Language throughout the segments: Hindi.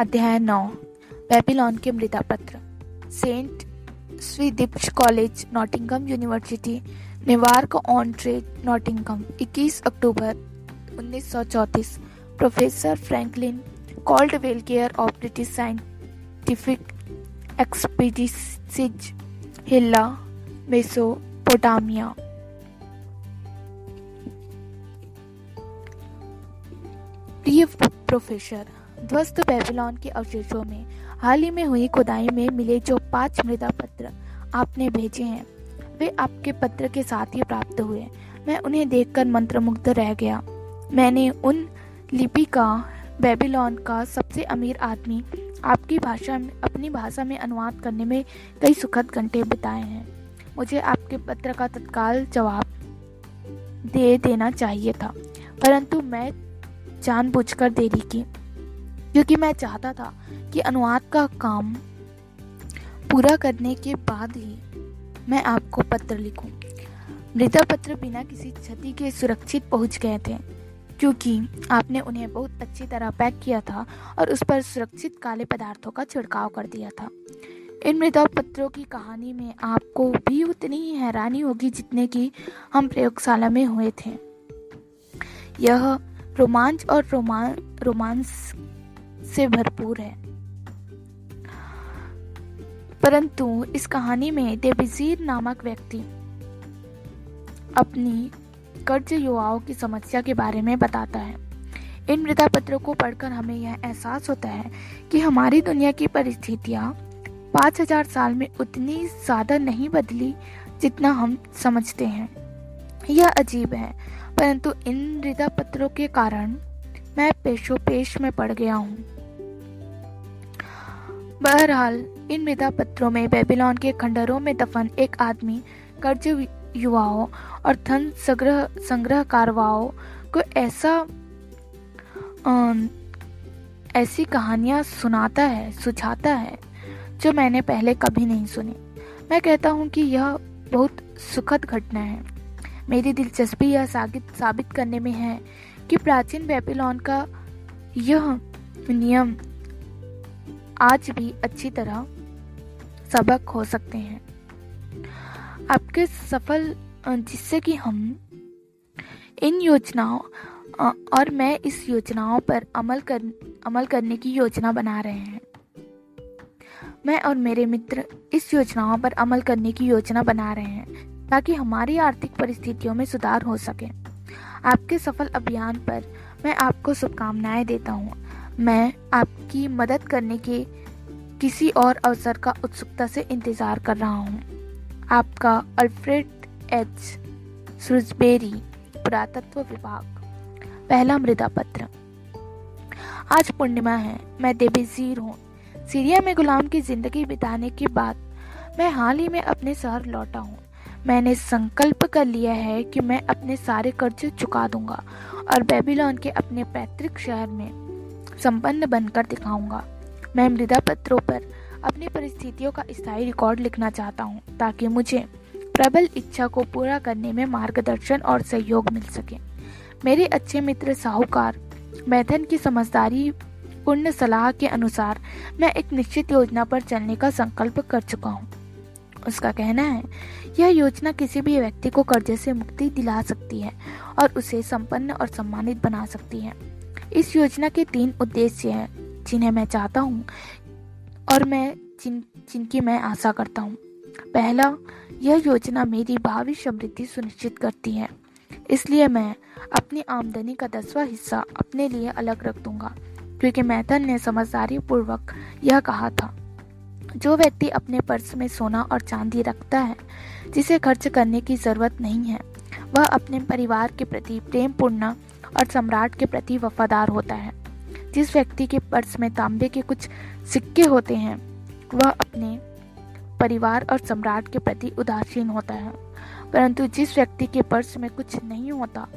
अध्याय नौ, बेबीलोन के मृदा पत्र Saint Swithin's College, Nottingham University Newark on Trent Nottingham. 21 October 1934 professor Franklin Caldwell care of British scientific expeditions, Hilla, Mesopotamia. प्रिय प्रोफेसर ध्वस्त बेबीलोन के अवशेषों में। हाल ही में हुई खुदाई में मिले जो पाँच मृदा पत्र आपने भेजे हैं, वे आपके पत्र के साथ ही प्राप्त हुए। मैं उन्हें देखकर मंत्रमुग्ध रह गया। मैंने उन लिपि का, बेबीलोन का सबसे अमीर आदमी आपकी भाषा में, अपनी भाषा में अनुवाद करने में कई सुखद घंटे बिताए हैं। मुझे आपके पत्र का तत्काल जवाब दे देना चाहिए था, परंतु मैं जानबूझकर देरी की। क्योंकि मैं चाहता था कि अनुवाद का काम पूरा करने के बाद ही मैं आपको पत्र लिखूं। मृदा पत्र बिना किसी क्षति के सुरक्षित पहुँच गए थे, क्योंकि आपने उन्हें बहुत अच्छी तरह पैक किया था और उस पर सुरक्षित काले पदार्थों का छिड़काव कर दिया था इन मृदा पत्रों की कहानी में आपको भी उतनी ही हैरानी होगी जितने की हम प्रयोगशाला में हुए थे यह रोमांच और रोमांस से भरपूर है। परंतु इस कहानी में डेबिजीर नामक व्यक्ति अपनी कर्ज युवाओं की समस्या के बारे में बताता है। इन मृदा पत्रों को पढ़कर हमें यह एहसास होता है कि हमारी दुनिया की परिस्थितियाँ पाँच हज़ार साल में उतनी ज़्यादा नहीं बदली जितना हम समझते हैं। यह अजीब है, परंतु इन मृदा पत्रों के कारण मैं पेशो पेश में पड़ गया हूँ। बहरहाल इन मृदा पत्रों में बेबीलोन के खंडरों में दफन एक आदमी कर्ज युवाओं और धन संग्रह संग्रह कारवाओं को ऐसा आ, ऐसी कहानियाँ सुनाता है सुझाता है जो मैंने पहले कभी नहीं सुनी। मैं कहता हूँ कि यह बहुत सुखद घटना है। मेरी दिलचस्पी यह साबित करने में है कि प्राचीन बेबीलोन का यह नियम आज भी अच्छी तरह सबक हो सकते हैं। आपके सफल जिससे कि हम इन योजनाओं और मैं इस योजनाओं पर अमल कर, अमल करने की योजना बना रहे हैं। मैं और मेरे मित्र इस योजनाओं पर अमल करने की योजना बना रहे हैं, ताकि हमारी आर्थिक परिस्थितियों में सुधार हो सके। आपके सफल अभियान पर मैं आपको शुभकामनाएँ देता हूँ। मैं आपकी मदद करने के किसी और अवसर का उत्सुकता से इंतज़ार कर रहा हूँ। आपका अल्फ्रेड एच. सुरजबेरी पुरातत्व विभाग, पहला मृदा पत्र आज पूर्णिमा है, मैं देबेजीर हूँ। सीरिया में गुलाम की ज़िंदगी बिताने के बाद मैं हाल ही में अपने शहर लौटा हूँ। मैंने संकल्प कर लिया है कि मैं अपने सारे कर्ज चुका दूँगा और बेबीलोन के अपने पैतृक शहर में संपन्न बनकर दिखाऊँगा। मैं मृदा पत्रों पर अपनी परिस्थितियों का स्थायी रिकॉर्ड लिखना चाहता हूँ, ताकि मुझे प्रबल इच्छा को पूरा करने में मार्गदर्शन और सहयोग मिल सके। मेरे अच्छे मित्र साहूकार, मैथन की समझदारी, पूर्ण सलाह के अनुसार मैं एक निश्चित योजना पर चलने का संकल्प कर चुका हूँ। उसका कहना है, यह योजना किसी भी व्यक्ति को कर्जे से मुक्ति दिला सकती है और उसे संपन्न और सम्मानित बना सकती है। इस योजना के तीन उद्देश्य हैं, जिन्हें मैं चाहता हूँ और मैं जिन, जिनकी मैं आशा करता हूँ। पहला, यह योजना मेरी भावी समृद्धि सुनिश्चित करती है। इसलिए मैं अपनी आमदनी का दसवां हिस्सा अपने लिए अलग रख दूँगा, क्योंकि मैथन ने समझदारी पूर्वक यह कहा था। जो व्यक्ति अपने पर्स में सोना और चांदी रखता है, जिसे खर्च करने की ज़रूरत नहीं है, वह अपने परिवार के प्रति प्रेम पूर्ण और सम्राट के प्रति वफादार होता है। जिस व्यक्ति के पर्स में तांबे के कुछ सिक्के होते हैं, वह अपने परिवार और सम्राट के प्रति उदासीन होता है। परंतु जिस व्यक्ति के पर्स में कुछ नहीं होता,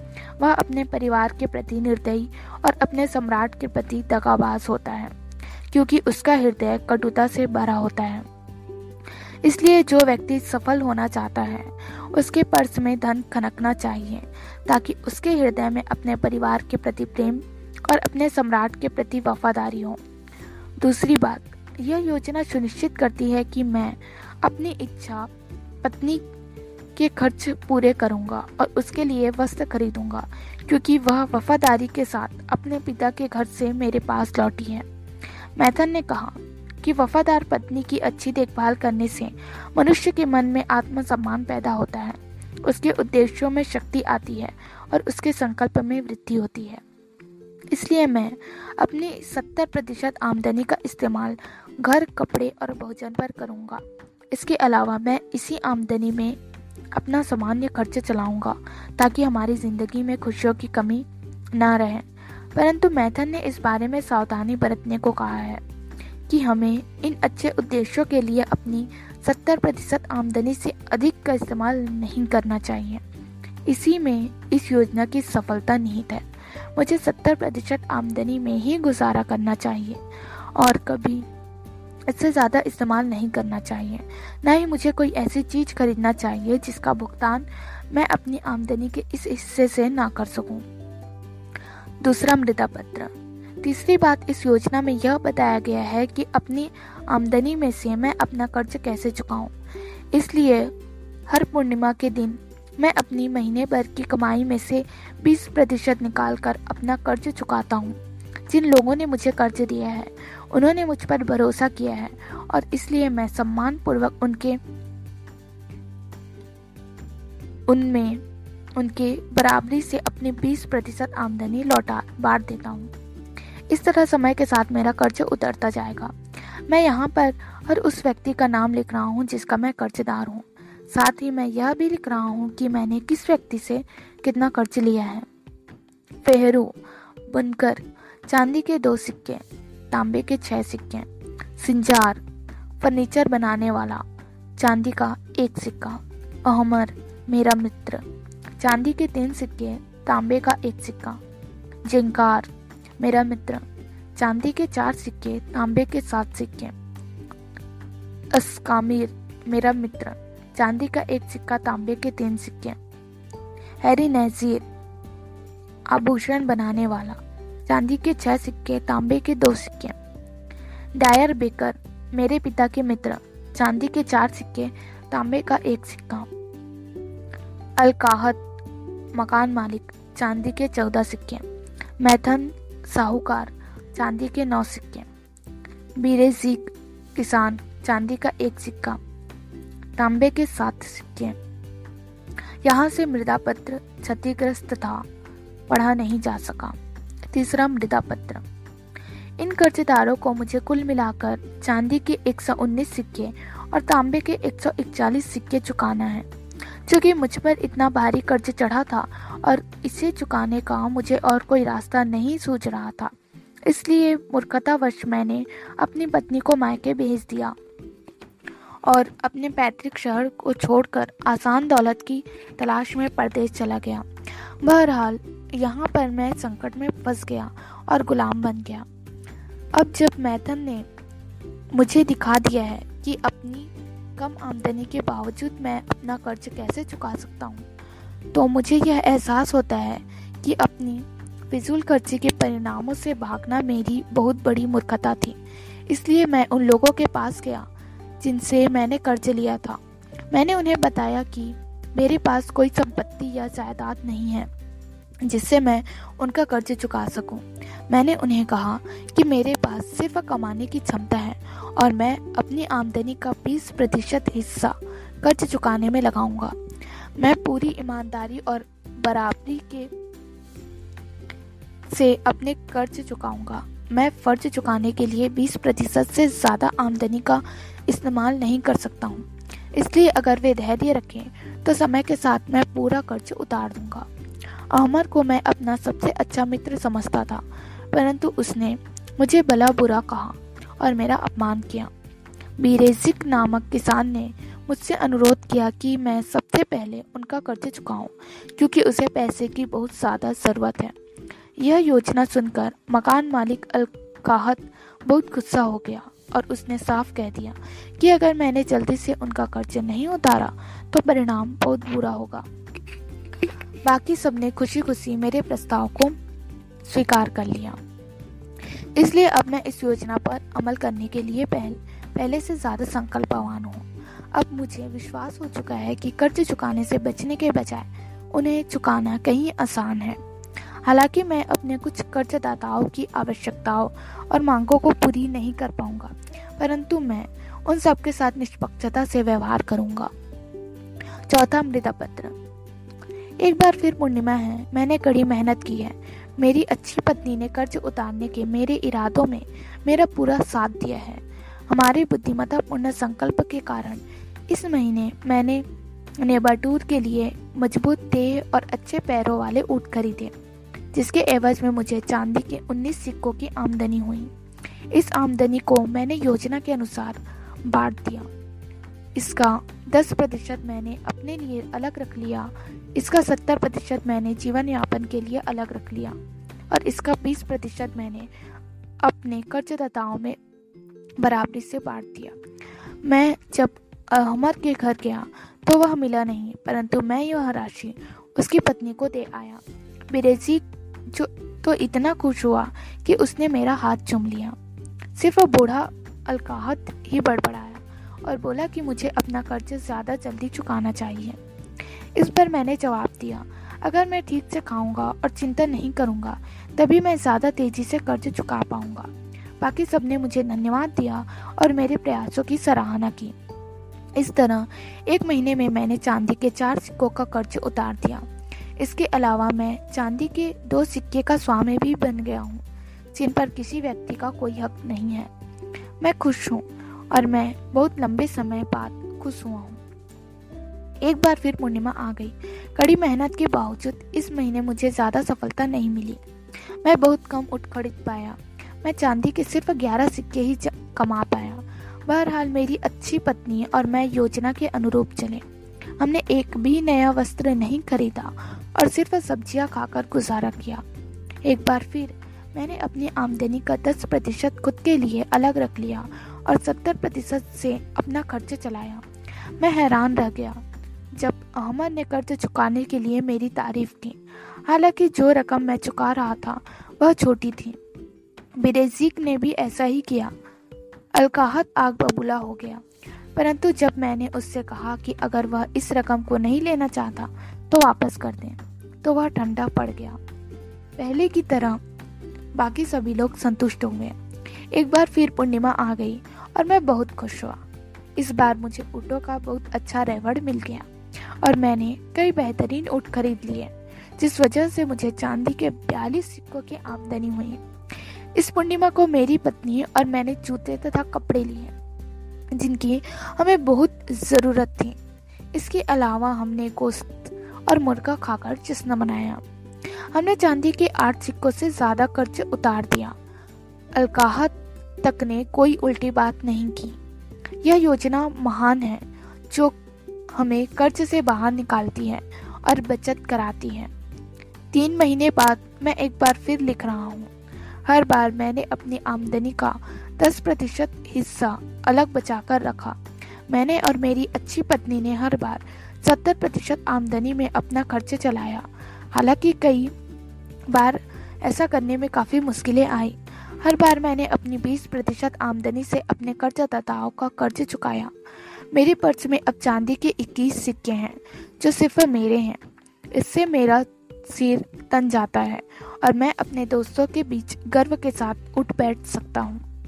वह अपने परिवार के प्रति निर्दयी और अपने सम्राट के प्रति दगाबाज होता है, क्योंकि उसका हृदय कटुता से भरा होता है। इसलिए जो व्यक्ति सफल होना चाहता है, उसके पर्स में धन खनकना चाहिए, ताकि उसके हृदय में अपने परिवार के प्रति प्रेम और अपने सम्राट के प्रति वफादारी हो। दूसरी बात, यह योजना सुनिश्चित करती है कि मैं अपनी इच्छा, पत्नी के खर्च पूरे करूँगा और उसके लिए वस्त्र खरीदूँगा, क्योंकि वह वफादारी के साथ अपने पिता के घर से मेरे पास लौटी है। मैथन ने कहा कि वफादार पत्नी की अच्छी देखभाल करने से मनुष्य के मन में आत्मसम्मान पैदा होता है। उसके उद्देश्यों में शक्ति आती है और उसके संकल्प में वृद्धि होती है। इसलिए मैं अपनी सत्तर प्रतिशत आमदनी का इस्तेमाल घर, कपड़े और भोजन पर करूँगा। इसके अलावा मैं इसी आमदनी में अपना सामान्य खर्च चलाऊँगा ताकि हमारी ज़िंदगी में खुशियों की कमी ना रहे। परंतु मैथन ने इस बारे में सावधानी बरतने को कहा है। कि हमें इन अच्छे उद्देश्यों के लिए अपनी 70 प्रतिशत आमदनी से अधिक का इस्तेमाल नहीं करना चाहिए। इसी में इस योजना की सफलता निहित है। मुझे 70 प्रतिशत आमदनी में ही गुजारा करना चाहिए और कभी इससे ज़्यादा इस्तेमाल नहीं करना चाहिए। न ही मुझे कोई ऐसी चीज़ खरीदना चाहिए जिसका भुगतान मैं अपनी आमदनी के इस हिस्से से ना कर सकूँ। दूसरा मृदा पत्र। तीसरी बात इस योजना में यह बताया गया है कि अपनी आमदनी में से मैं अपना कर्ज कैसे चुकाऊं। इसलिए हर पूर्णिमा के दिन मैं अपनी महीने भर की कमाई में से 20 प्रतिशत निकाल कर अपना कर्ज चुकाता हूँ जिन लोगों ने मुझे कर्ज दिया है, उन्होंने मुझ पर भरोसा किया है और इसलिए मैं सम्मान पूर्वक उनके, उनमें, उनके बराबरी से अपनी 20 प्रतिशत आमदनी लौटा, बांट देता हूँ इस तरह समय के साथ मेरा कर्ज उतरता जाएगा। मैं यहाँ पर हर उस व्यक्ति का नाम लिख रहा हूँ जिसका मैं कर्जदार हूँ। साथ ही मैं यह भी लिख रहा हूँ कि मैंने किस व्यक्ति से कितना कर्ज लिया है। फेहरू, बुनकर, चांदी के दो सिक्के, तांबे के छह सिक्के, सिंजार, फर्नीचर बनाने वाला, चांदी का एक सिक्का, अहमर, मेरा मित्र, चांदी के तीन सिक्के, तांबे का एक सिक्का, जिंकार मेरा मित्र, चांदी के चार सिक्के, तांबे के सात सिक्के। अस्कामिर मेरा मित्र, चांदी का एक सिक्का, तांबे के तीन सिक्के। हैरी नजीर, आभूषण बनाने वाला, चांदी के छह सिक्के, तांबे के दो सिक्के। डायर बेकर, मेरे पिता के मित्र, चांदी के चार सिक्के, तांबे का एक सिक्का। अलकाहत मकान मालिक, चांदी के चौदह सिक्के। मैथन साहूकार, चांदी के नौ सिक्के। बीरेजीक किसान, चांदी का एक सिक्का। तांबे के सात सिक्के। यहाँ से मृदा पत्र क्षतिग्रस्त था, पढ़ा नहीं जा सका। तीसरा मृदा पत्र इन कर्जदारों को मुझे कुल मिलाकर चांदी के 119 सिक्के और तांबे के 141 सिक्के चुकाना है। क्योंकि मुझ पर इतना भारी कर्ज चढ़ा था और इसे चुकाने का मुझे और कोई रास्ता नहीं सूझ रहा था। इसलिए मूर्खतावश मैंने अपनी पत्नी को मायके भेज दिया और अपने पैतृक शहर को छोड़कर आसान दौलत की तलाश में परदेश चला गया। बहरहाल, यहाँ पर मैं संकट में फंस गया और गुलाम बन गया। अब जब मैथन ने मुझे दिखा दिया है कि अपनी कम आमदनी के बावजूद मैं अपना कर्ज कैसे चुका सकता हूँ? तो मुझे यह एहसास होता है कि अपनी फिजूल खर्ची के परिणामों से भागना मेरी बहुत बड़ी मूर्खता थी। इसलिए मैं उन लोगों के पास गया जिनसे मैंने कर्ज लिया था। मैंने उन्हें बताया कि मेरे पास कोई संपत्ति या जायदाद नहीं है। जिससे मैं उनका कर्ज चुका सकूँ। मैंने उन्हें कहा कि मेरे पास सिर्फ़ कमाने की क्षमता है और मैं अपनी आमदनी का 20 प्रतिशत हिस्सा कर्ज चुकाने में लगाऊँगा। मैं पूरी ईमानदारी और बराबरी के से अपने कर्ज चुकाऊँगा। मैं फ़र्ज़ चुकाने के लिए 20 प्रतिशत से ज़्यादा आमदनी का इस्तेमाल नहीं कर सकता हूँ। इसलिए अगर वे धैर्य रखें तो समय के साथ मैं पूरा कर्ज उतार दूँगा। अहमर को मैं अपना सबसे अच्छा मित्र समझता था, परंतु उसने मुझे भला बुरा कहा और मेरा अपमान किया। बीरेजिक नामक किसान ने मुझसे अनुरोध किया कि मैं सबसे पहले उनका कर्ज चुकाऊं, क्योंकि उसे पैसे की बहुत ज़्यादा ज़रूरत है। यह योजना सुनकर मकान मालिक अलकाहत बहुत गुस्सा हो गया और उसने साफ़ कह दिया कि अगर मैंने जल्दी से उनका कर्ज नहीं उतारा तो परिणाम बहुत बुरा होगा। बाकी सबने खुशी खुशी मेरे प्रस्ताव को स्वीकार कर लिया। इसलिए अब मैं इस योजना पर अमल करने के लिए पहल, पहले से ज़्यादा संकल्पवान हूँ। अब मुझे विश्वास हो चुका है कि कर्ज चुकाने से बचने के बजाय उन्हें चुकाना कहीं आसान है। हालाँकि मैं अपने कुछ कर्जदाताओं की आवश्यकताओं और मांगों को पूरी नहीं कर पाऊँगा परंतु मैं उन सबके साथ निष्पक्षता से व्यवहार करूँगा। चौथा मृदा पत्र। एक बार फिर पूर्णिमा है, मैंने कड़ी मेहनत की है। मेरी अच्छी पत्नी ने कर्ज उतारने के मेरे इरादों में मेरा पूरा साथ दिया है। हमारे बुद्धिमत्ता पूर्ण संकल्प के कारण इस महीने मैंने नेबाटूर के लिए मज़बूत देह और अच्छे पैरों वाले ऊँट खरीदे, जिसके एवज में मुझे चांदी के 19 सिक्कों की आमदनी हुई। इस आमदनी को मैंने योजना के अनुसार बांट दिया। इसका 10 प्रतिशत मैंने अपने लिए अलग रख लिया। इसका 70 प्रतिशत मैंने जीवन यापन के लिए अलग रख लिया। और इसका 20 प्रतिशत मैंने अपने कर्जदाताओं में बराबरी से बांट दिया। मैं जब अहमद के घर गया तो वह मिला नहीं, परंतु मैं यह राशि उसकी पत्नी को दे आया। बिरेजी जो तो इतना खुश हुआ कि उसने मेरा हाथ चूम लिया। सिर्फ़ वह बूढ़ा अलकाहत ही बड़बड़ाया और बोला कि मुझे अपना कर्ज ज़्यादा जल्दी चुकाना चाहिए। इस पर मैंने जवाब दिया, अगर मैं ठीक से खाऊँगा और चिंता नहीं करूँगा, तभी मैं ज़्यादा तेज़ी से कर्ज चुका पाऊँगा। बाकी सबने मुझे धन्यवाद दिया और मेरे प्रयासों की सराहना की। इस तरह एक महीने में मैंने चांदी के चार सिक्कों का कर्ज उतार दिया। इसके अलावा मैं चांदी के दो सिक्के का स्वामी भी बन गया हूँ, जिन पर किसी व्यक्ति का कोई हक नहीं है। मैं खुश हूँ। और मैं बहुत लंबे समय बाद खुश हुआ हूँ। एक बार फिर पूर्णिमा आ गई। कड़ी मेहनत के बावजूद इस महीने मुझे ज़्यादा सफलता नहीं मिली। मैं बहुत कम उठ खरीद पाया। मैं चांदी के सिर्फ़ ग्यारह सिक्के ही कमा पाया। बहरहाल मेरी अच्छी पत्नी और मैं योजना के अनुरूप चले। हमने एक भी नया वस्त्र नहीं खरीदा और सिर्फ़ सब्ज़ियाँ खाकर गुजारा किया। एक बार फिर मैंने अपनी आमदनी का दस प्रतिशत खुद के लिए अलग रख लिया और सत्तर प्रतिशत से अपना खर्च चलाया। मैं हैरान रह गया, जब अहमद ने कर्ज चुकाने के लिए मेरी तारीफ़ की। हालाँकि जो रकम मैं चुका रहा था, वह छोटी थी। बिरेजीक ने भी ऐसा ही किया। अलकाहत आग बबूला हो गया। परंतु जब मैंने उससे कहा कि अगर वह इस रकम को नहीं लेना चाहता तो वापस कर दें तो वह ठंडा पड़ गया। पहले की तरह बाकी सभी लोग संतुष्ट हुए। एक बार फिर पूर्णिमा आ गई। और मैं बहुत खुश हुआ। इस बार मुझे ऊँटों का बहुत अच्छा रेवड़ मिल गया और मैंने कई बेहतरीन ऊँट खरीद लिए, जिस वजह से मुझे चांदी के बयालीस सिक्कों की आमदनी हुई। इस पूर्णिमा को मेरी पत्नी और मैंने जूते तथा कपड़े लिए, जिनकी हमें बहुत ज़रूरत थी। इसके अलावा हमने गोश्त और मुर्गा खाकर जश्न मनाया। हमने चांदी के आठ सिक्कों से ज़्यादा कर्ज उतार दिया। अलकाहत तक ने कोई उल्टी बात नहीं की। यह योजना महान है, जो हमें कर्ज से बाहर निकालती है और बचत कराती है। तीन महीने बाद मैं एक बार फिर लिख रहा हूँ। हर बार मैंने अपनी आमदनी का दस प्रतिशत हिस्सा अलग बचाकर रखा। मैंने और मेरी अच्छी पत्नी ने हर बार सत्तर प्रतिशत आमदनी में अपना खर्च चलाया। हालाँकि कई बार ऐसा करने में काफ़ी मुश्किलें आई। हर बार मैंने अपनी 20 प्रतिशत आमदनी से अपने कर्जदाताओं का कर्ज चुकाया। मेरे पर्स में अब चांदी के 21 सिक्के हैं, जो सिर्फ़ मेरे हैं। इससे मेरा सिर तन जाता है और मैं अपने दोस्तों के बीच गर्व के साथ उठ बैठ सकता हूँ।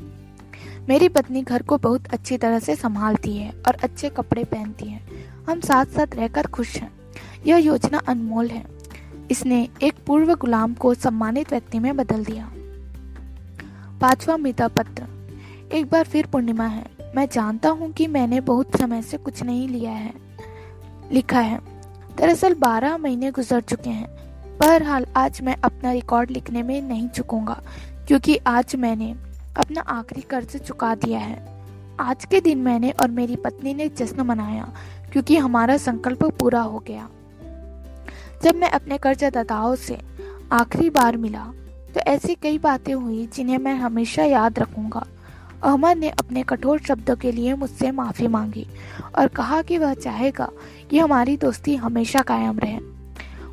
मेरी पत्नी घर को बहुत अच्छी तरह से संभालती है और अच्छे कपड़े पहनती है। हम साथ साथ रहकर खुश हैं। यह योजना अनमोल है। इसने एक पूर्व गुलाम को सम्मानित व्यक्ति में बदल दिया। पांचवा मिता पत्र। एक बार फिर पूर्णिमा है। मैं जानता हूँ कि मैंने बहुत समय से कुछ नहीं लिया है, लिखा है। दरअसल बारह महीने गुजर चुके हैं। बहरहाल आज मैं अपना रिकॉर्ड लिखने में नहीं चुकूँगा, क्योंकि आज मैंने अपना आखिरी कर्ज चुका दिया है। आज के दिन मैंने और मेरी पत्नी ने जश्न मनाया, क्योंकि हमारा संकल्प पूरा हो गया। जब मैं अपने कर्जदाताओं से आखिरी बार मिला तो ऐसी कई बातें हुई जिन्हें मैं हमेशा याद रखूँगा। अहमद ने अपने कठोर शब्दों के लिए मुझसे माफ़ी मांगी और कहा कि वह चाहेगा कि हमारी दोस्ती हमेशा कायम रहे।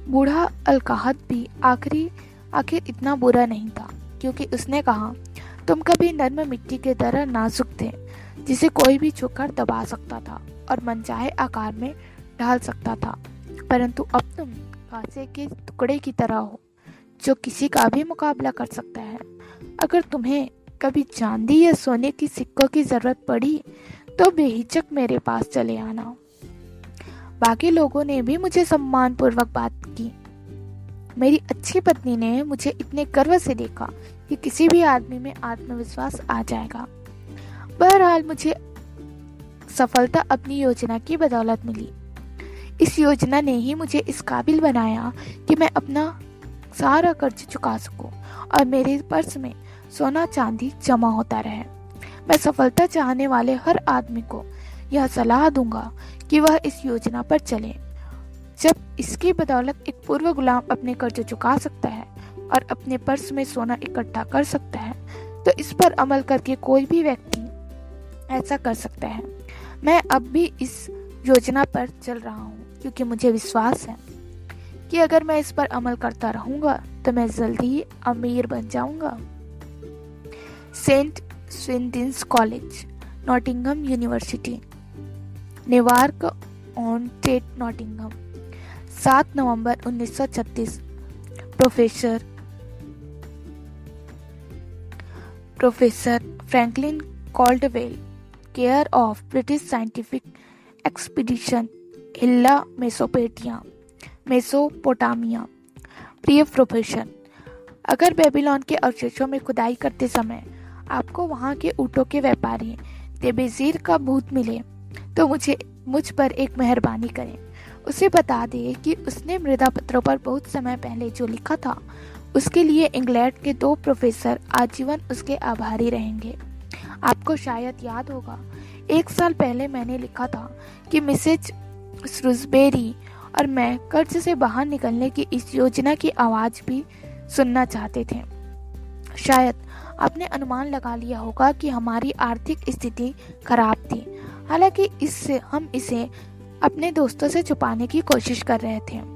बूढ़ा अलकाहत भी आखिरी, आखिर इतना बुरा नहीं था, क्योंकि उसने कहा, तुम कभी नर्म मिट्टी के तरह नाजुक थे, जिसे कोई भी छुकर दबा सकता था और मनचाहे आकार में ढाल सकता था, परंतु अब तुम कांसे के टुकड़े की तरह हो। जो किसी का भी मुकाबला कर सकता है। अगर तुम्हें कभी चांदी या सोने की सिक्कों की ज़रूरत पड़ी तो बेहिचक मेरे पास चले आना। बाकी लोगों ने भी मुझे सम्मान पूर्वक बात की। मेरी अच्छी पत्नी ने मुझे इतने गर्व से देखा कि किसी भी आदमी में आत्मविश्वास आ जाएगा। बहरहाल मुझे सफलता अपनी योजना की बदौलत मिली। इस योजना ने ही मुझे इस काबिल बनाया कि मैं अपना सारा कर्ज चुका सकूँ और मेरे पर्स में सोना चांदी जमा होता रहे। मैं सफलता चाहने वाले हर आदमी को यह सलाह दूँगा कि वह इस योजना पर चले। जब इसकी बदौलत एक पूर्व गुलाम अपने कर्ज चुका सकता है और अपने पर्स में सोना इकट्ठा कर सकता है तो इस पर अमल करके कोई भी व्यक्ति ऐसा कर सकता है। मैं अब भी इस योजना पर चल रहा हूँ, क्योंकि मुझे विश्वास है। कि अगर मैं इस पर अमल करता रहूँगा तो मैं जल्दी ही अमीर बन जाऊँगा। Saint Swithin's College, Nottingham University, Newark on TET Nottingham 7 November 1936 professor professor Franklin Caldwell, care of British scientific expedition Hilla Mesopotamia Mesopotamia. प्रिय प्रोफेसर अगर बेबीलोन के अवशेषों में खुदाई करते समय आपको वहाँ के ऊँटों के व्यापारी देबेजीर का भूत मिले तो मुझे, मुझ पर एक मेहरबानी करें। उसे बता दे कि उसने मृदा पत्रों पर बहुत समय पहले जो लिखा था, उसके लिए इंग्लैंड के दो प्रोफेसर आजीवन उसके आभारी रहेंगे। आपको शायद याद होगा, एक साल पहले मैंने लिखा था कि मिसेज स्रूसबेरी और मैं कर्ज से बाहर निकलने की इस योजना की आवाज़ भी सुनना चाहते थे। शायद आपने अनुमान लगा लिया होगा कि हमारी आर्थिक स्थिति खराब थी। हालाँकि इससे हम इसे अपने दोस्तों से छुपाने की कोशिश कर रहे थे।